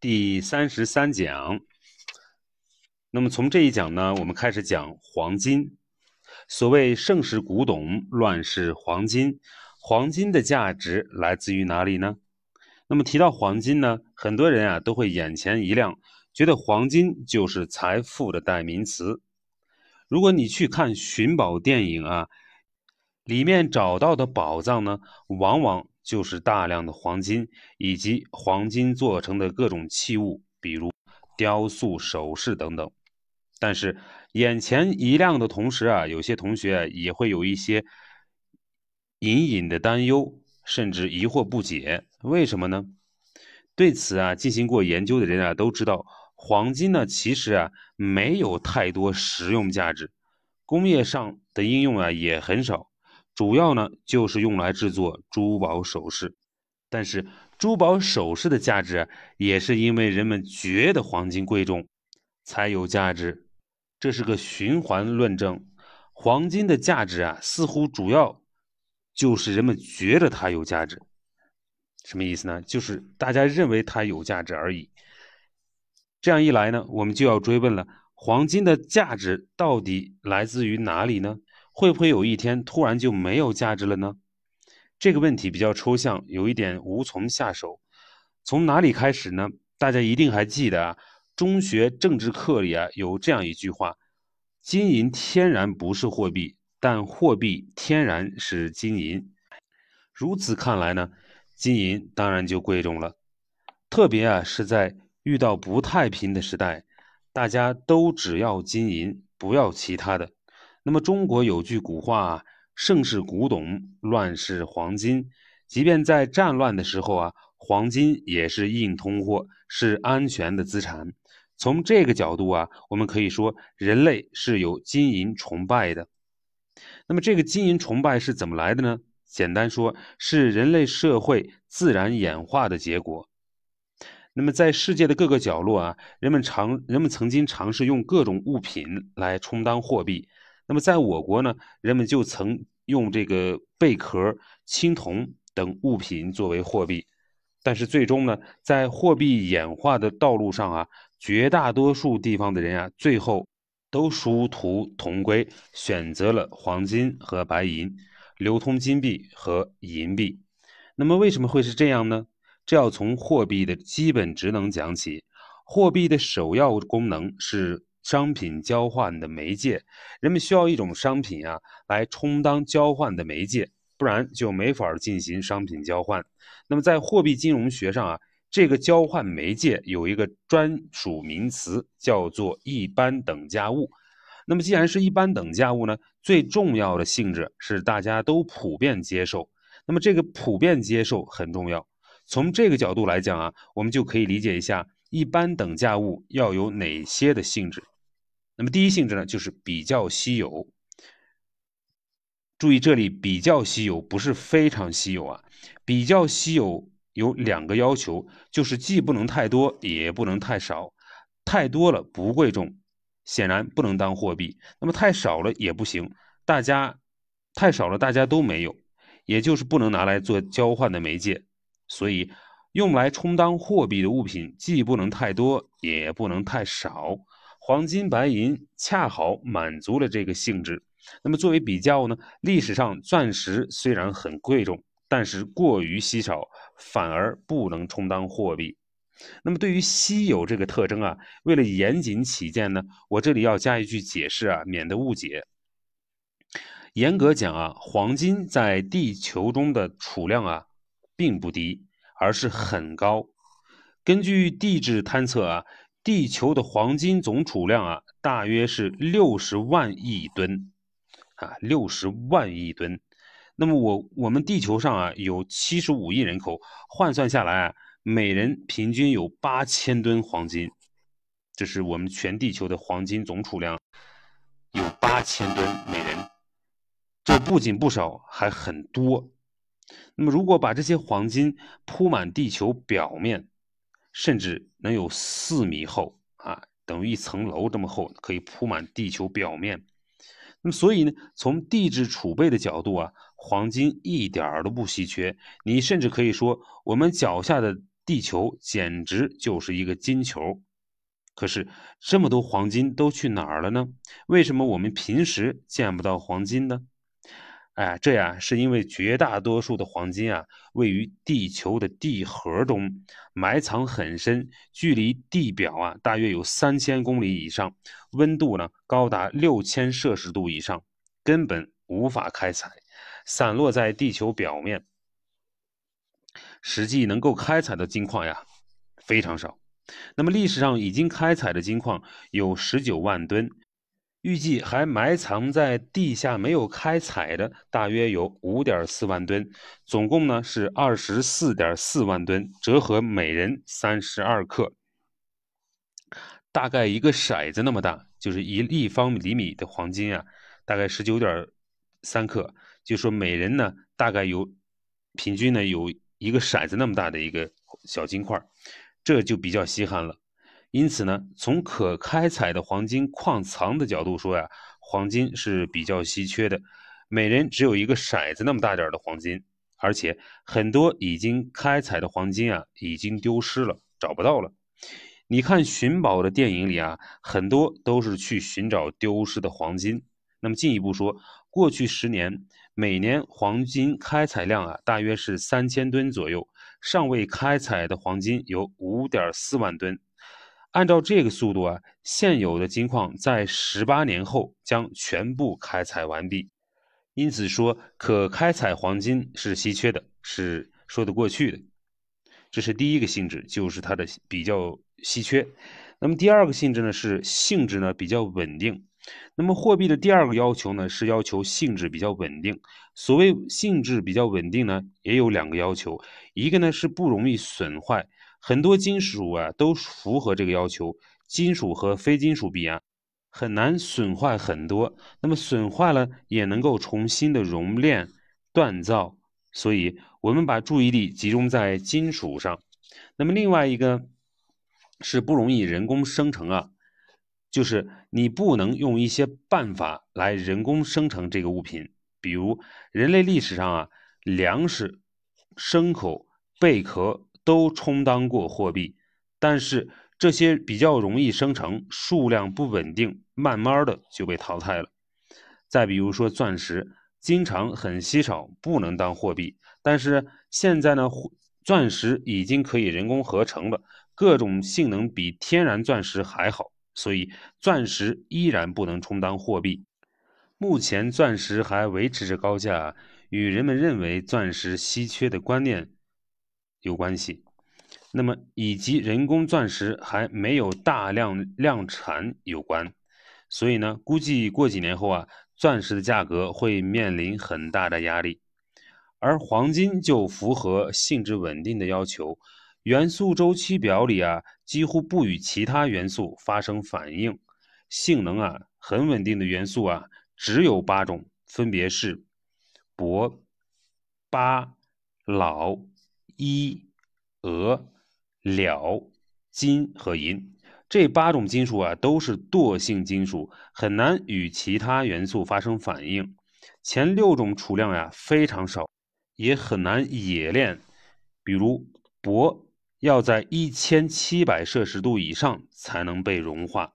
第三十三讲。那么从这一讲呢，我们开始讲黄金。所谓盛世古董，乱世黄金。黄金的价值来自于哪里呢？那么提到黄金呢，很多人啊都会眼前一亮，觉得黄金就是财富的代名词。如果你去看寻宝电影啊，里面找到的宝藏呢，往往就是大量的黄金以及黄金做成的各种器物，比如雕塑、首饰等等。但是眼前一亮的同时啊，有些同学也会有一些隐隐的担忧，甚至疑惑不解，为什么呢？对此啊，进行过研究的人啊都知道，黄金呢其实啊没有太多实用价值，工业上的应用啊也很少。主要呢就是用来制作珠宝首饰，但是珠宝首饰的价值也是因为人们觉得黄金贵重才有价值，这是个循环论证。黄金的价值啊，似乎主要就是人们觉得它有价值，什么意思呢？就是大家认为它有价值而已。这样一来呢，我们就要追问了：黄金的价值到底来自于哪里呢？会不会有一天突然就没有价值了呢？这个问题比较抽象，有一点无从下手。从哪里开始呢？大家一定还记得啊，中学政治课里啊有这样一句话：“金银天然不是货币，但货币天然是金银。”如此看来呢，金银当然就贵重了。特别啊是在遇到不太平的时代，大家都只要金银，不要其他的。那么中国有句古话啊，“盛世古董，乱世黄金”。即便在战乱的时候啊，黄金也是硬通货，是安全的资产。从这个角度啊，我们可以说人类是有金银崇拜的。那么这个金银崇拜是怎么来的呢？简单说，是人类社会自然演化的结果。那么在世界的各个角落啊，人们尝人们曾经尝试用各种物品来充当货币。那么在我国呢，人们就曾用这个贝壳、青铜等物品作为货币，但是最终呢，在货币演化的道路上啊，绝大多数地方的人啊，最后都殊途同归，选择了黄金和白银，流通金币和银币。那么为什么会是这样呢？这要从货币的基本职能讲起。货币的首要功能是。商品交换的媒介，人们需要一种商品啊来充当交换的媒介，不然就没法进行商品交换。那么在货币金融学上啊，这个交换媒介有一个专属名词，叫做一般等价物。那么既然是一般等价物呢，最重要的性质是大家都普遍接受。那么这个普遍接受很重要。从这个角度来讲啊，我们就可以理解一下一般等价物要有哪些的性质。那么第一性质呢，就是比较稀有。注意这里比较稀有不是非常稀有啊，比较稀有有两个要求，就是既不能太多，也不能太少。太多了不贵重，显然不能当货币；那么太少了也不行，大家太少了大家都没有，也就是不能拿来做交换的媒介。所以用来充当货币的物品，既不能太多，也不能太少。黄金、白银恰好满足了这个性质。那么作为比较呢，历史上钻石虽然很贵重，但是过于稀少，反而不能充当货币。那么对于稀有这个特征啊，为了严谨起见呢，我这里要加一句解释啊，免得误解。严格讲啊，黄金在地球中的储量啊，并不低，而是很高。根据地质探测啊。地球的黄金总储量啊，大约是六十万亿吨，啊，六十万亿吨。那么我我们地球上啊有七十五亿人口，换算下来啊，每人平均有八千吨黄金，这是我们全地球的黄金总储量，有八千吨每人，这不仅不少，还很多。那么如果把这些黄金铺满地球表面，甚至能有四米厚啊，等于一层楼这么厚，可以铺满地球表面。那么，所以呢，从地质储备的角度啊，黄金一点儿都不稀缺。你甚至可以说，我们脚下的地球简直就是一个金球。可是这么多黄金都去哪儿了呢？为什么我们平时见不到黄金呢？哎，这呀是因为绝大多数的黄金啊，位于地球的地核中，埋藏很深，距离地表啊大约有三千公里以上，温度呢高达六千摄氏度以上，根本无法开采，散落在地球表面。实际能够开采的金矿呀，非常少。那么历史上已经开采的金矿有十九万吨。预计还埋藏在地下没有开采的大约有五点四万吨，总共呢是二十四点四万吨，折合每人三十二克，大概一个骰子那么大，就是一立方厘米的黄金啊，大概十九点三克，就说每人呢大概有平均呢有一个骰子那么大的一个小金块，这就比较稀罕了。因此呢，从可开采的黄金矿藏的角度说呀，黄金是比较稀缺的。每人只有一个骰子那么大点儿的黄金，而且很多已经开采的黄金啊，已经丢失了，找不到了。你看寻宝的电影里啊，很多都是去寻找丢失的黄金。那么进一步说，过去十年每年黄金开采量啊，大约是三千吨左右，尚未开采的黄金有五点四万吨。按照这个速度啊，现有的金矿在十八年后将全部开采完毕。因此说，可开采黄金是稀缺的，是说得过去的。这是第一个性质，就是它的比较稀缺。那么第二个性质呢，是性质呢比较稳定。那么货币的第二个要求呢，是要求性质比较稳定。所谓性质比较稳定呢，也有两个要求，一个呢是不容易损坏。很多金属啊都符合这个要求，金属和非金属比啊很难损坏很多，那么损坏了也能够重新的熔炼锻造，所以我们把注意力集中在金属上。那么另外一个是不容易人工生成啊，就是你不能用一些办法来人工生成这个物品，比如人类历史上啊粮食、牲口、贝壳。都充当过货币，但是这些比较容易生成，数量不稳定，慢慢的就被淘汰了。再比如说钻石，经常很稀少，不能当货币。但是现在呢，钻石已经可以人工合成了，各种性能比天然钻石还好，所以钻石依然不能充当货币。目前钻石还维持着高价，与人们认为钻石稀缺的观念。有关系，那么以及人工钻石还没有大量量产有关，所以呢，估计过几年后啊，钻石的价格会面临很大的压力，而黄金就符合性质稳定的要求，元素周期表里啊，几乎不与其他元素发生反应，性能啊很稳定的元素啊，只有八种，分别是铂、钯、铑。铱、锷、铠、金和银这八种金属啊，都是惰性金属，很难与其他元素发生反应。前六种储量呀非常少，也很难冶炼。比如铂要在一千七百摄氏度以上才能被融化，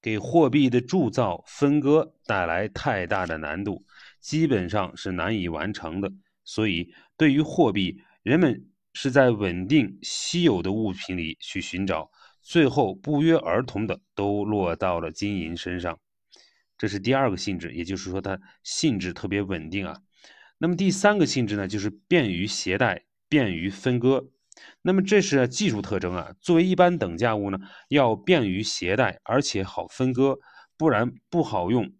给货币的铸造、分割带来太大的难度，基本上是难以完成的。所以，对于货币，人们。是在稳定稀有的物品里去寻找，最后不约而同的都落到了金银身上，这是第二个性质，也就是说它性质特别稳定啊。那么第三个性质呢，就是便于携带、便于分割。那么这是技术特征啊。作为一般等价物呢，要便于携带，而且好分割，不然不好用，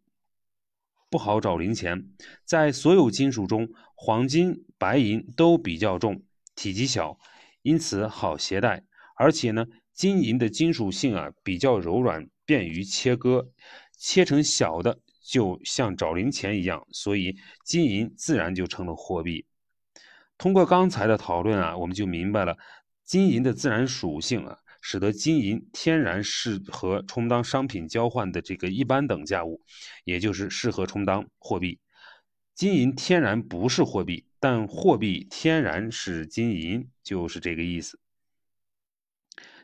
不好找零钱。在所有金属中，黄金、白银都比较重。体积小，因此好携带，而且呢，金银的金属性啊比较柔软，便于切割，切成小的就像找零钱一样，所以金银自然就成了货币。通过刚才的讨论啊，我们就明白了金银的自然属性啊，使得金银天然适合充当商品交换的这个一般等价物，也就是适合充当货币。金银天然不是货币。但货币天然是金银，就是这个意思。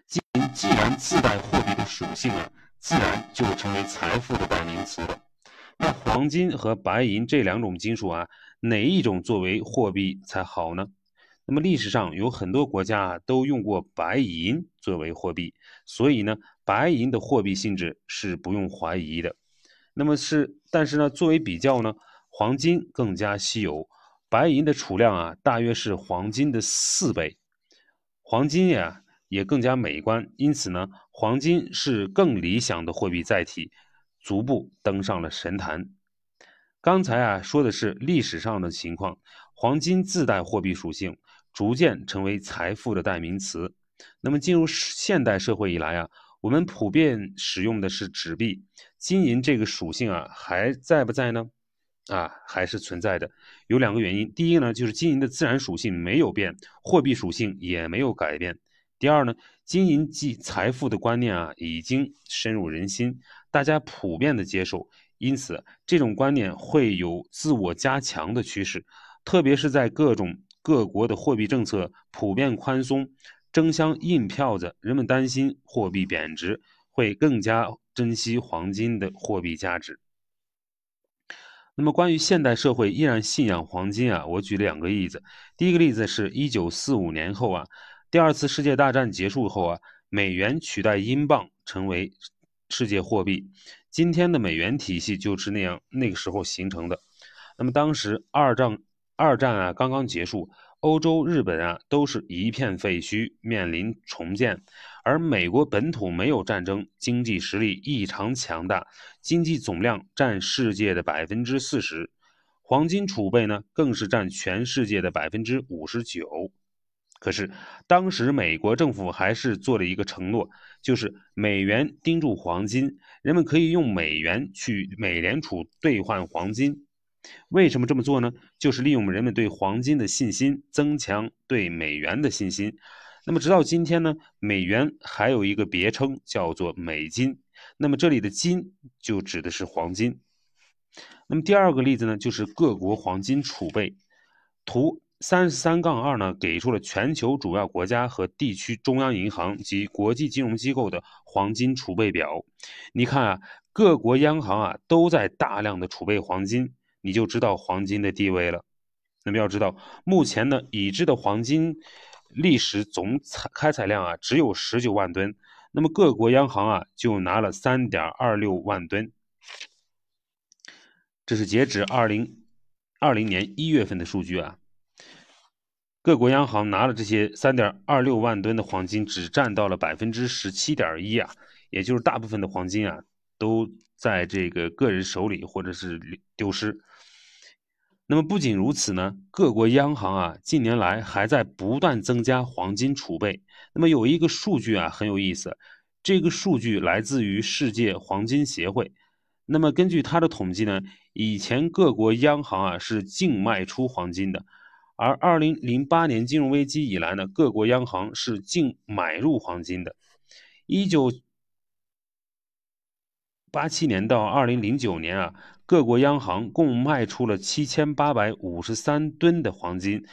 金银既然自带货币的属性啊，自然就成为财富的代名词了。那黄金和白银这两种金属啊，哪一种作为货币才好呢？那么历史上有很多国家啊都用过白银作为货币，所以呢，白银的货币性质是不用怀疑的。那么是，但是呢，作为比较呢，黄金更加稀有，白银的储量啊，大约是黄金的四倍。黄金呀，也更加美观，因此呢，黄金是更理想的货币载体，逐步登上了神坛。刚才啊说的是历史上的情况，黄金自带货币属性。逐渐成为财富的代名词。那么进入现代社会以来啊，我们普遍使用的是纸币，金银这个属性啊还在不在呢？啊，还是存在的。有两个原因，第一呢，就是金银的自然属性没有变，货币属性也没有改变。第二呢，金银即财富的观念啊已经深入人心，大家普遍的接受，因此这种观念会有自我加强的趋势，特别是在各种。各国的货币政策普遍宽松，争相印票子，人们担心货币贬值，会更加珍惜黄金的货币价值。那么，关于现代社会依然信仰黄金啊，我举两个例子。第一个例子是一九四五年后啊，第二次世界大战结束后啊，美元取代英镑成为世界货币，今天的美元体系就是那样那个时候形成的。那么，当时二战。二战啊刚刚结束，欧洲、日本啊都是一片废墟，面临重建。而美国本土没有战争，经济实力异常强大，经济总量占世界的百分之四十，黄金储备呢更是占全世界的百分之五十九。可是当时美国政府还是做了一个承诺，就是美元盯住黄金，人们可以用美元去美联储兑换黄金。为什么这么做呢？就是利用人们对黄金的信心，增强对美元的信心。那么，直到今天呢，美元还有一个别称叫做美金。那么，这里的金就指的是黄金。那么，第二个例子呢，就是各国黄金储备。图三十三杠二呢，给出了全球主要国家和地区中央银行及国际金融机构的黄金储备表。你看啊，各国央行啊都在大量的储备黄金。你就知道黄金的地位了。那么要知道，目前呢，已知的黄金历史总采开采量啊，只有十九万吨。那么各国央行啊，就拿了三点二六万吨。这是截止二零二零年一月份的数据啊。各国央行拿了这些三点二六万吨的黄金，只占到了百分之十七点一啊，也就是大部分的黄金啊，都在这个个人手里或者是丢失。那么不仅如此呢，各国央行啊近年来还在不断增加黄金储备。那么有一个数据啊很有意思，这个数据来自于世界黄金协会。那么根据它的统计呢，以前各国央行啊是净卖出黄金的，而二零零八年金融危机以来呢，各国央行是净买入黄金的。一九八七年到二零零九年啊。各国央行共卖出了七千八百五十三吨的黄金，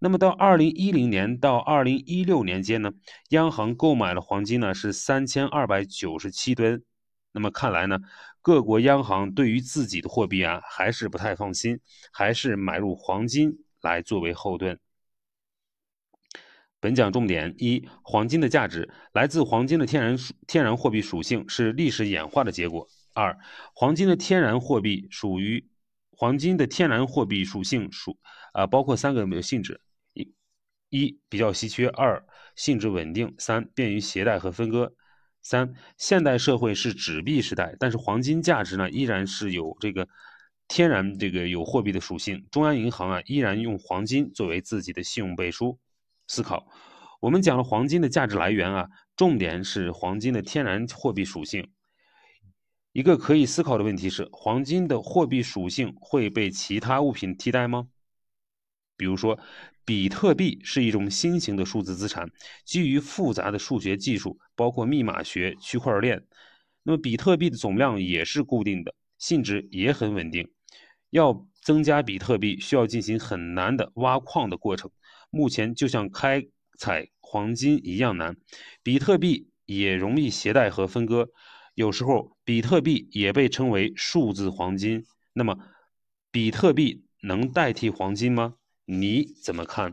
那么到二零一零年到二零一六年间呢，央行购买了黄金呢是三千二百九十七吨。那么看来呢，各国央行对于自己的货币啊还是不太放心，还是买入黄金来作为后盾。本讲重点一：黄金的价值来自黄金的天然天然货币属性是历史演化的结果。二，黄金的天然货币属于黄金的天然货币属性属啊，包括三个性质：一，一比较稀缺；二，性质稳定；三，便于携带和分割。三，现代社会是纸币时代，但是黄金价值呢依然是有这个天然这个有货币的属性，中央银行啊依然用黄金作为自己的信用背书。思考，我们讲了黄金的价值来源啊，重点是黄金的天然货币属性。一个可以思考的问题是：黄金的货币属性会被其他物品替代吗？比如说，比特币是一种新型的数字资产，基于复杂的数学技术，包括密码学、区块链。那么，比特币的总量也是固定的，性质也很稳定。要增加比特币，需要进行很难的挖矿的过程，目前就像开采黄金一样难。比特币也容易携带和分割，有时候比特币也被称为数字黄金。那么，比特币能代替黄金吗？你怎么看？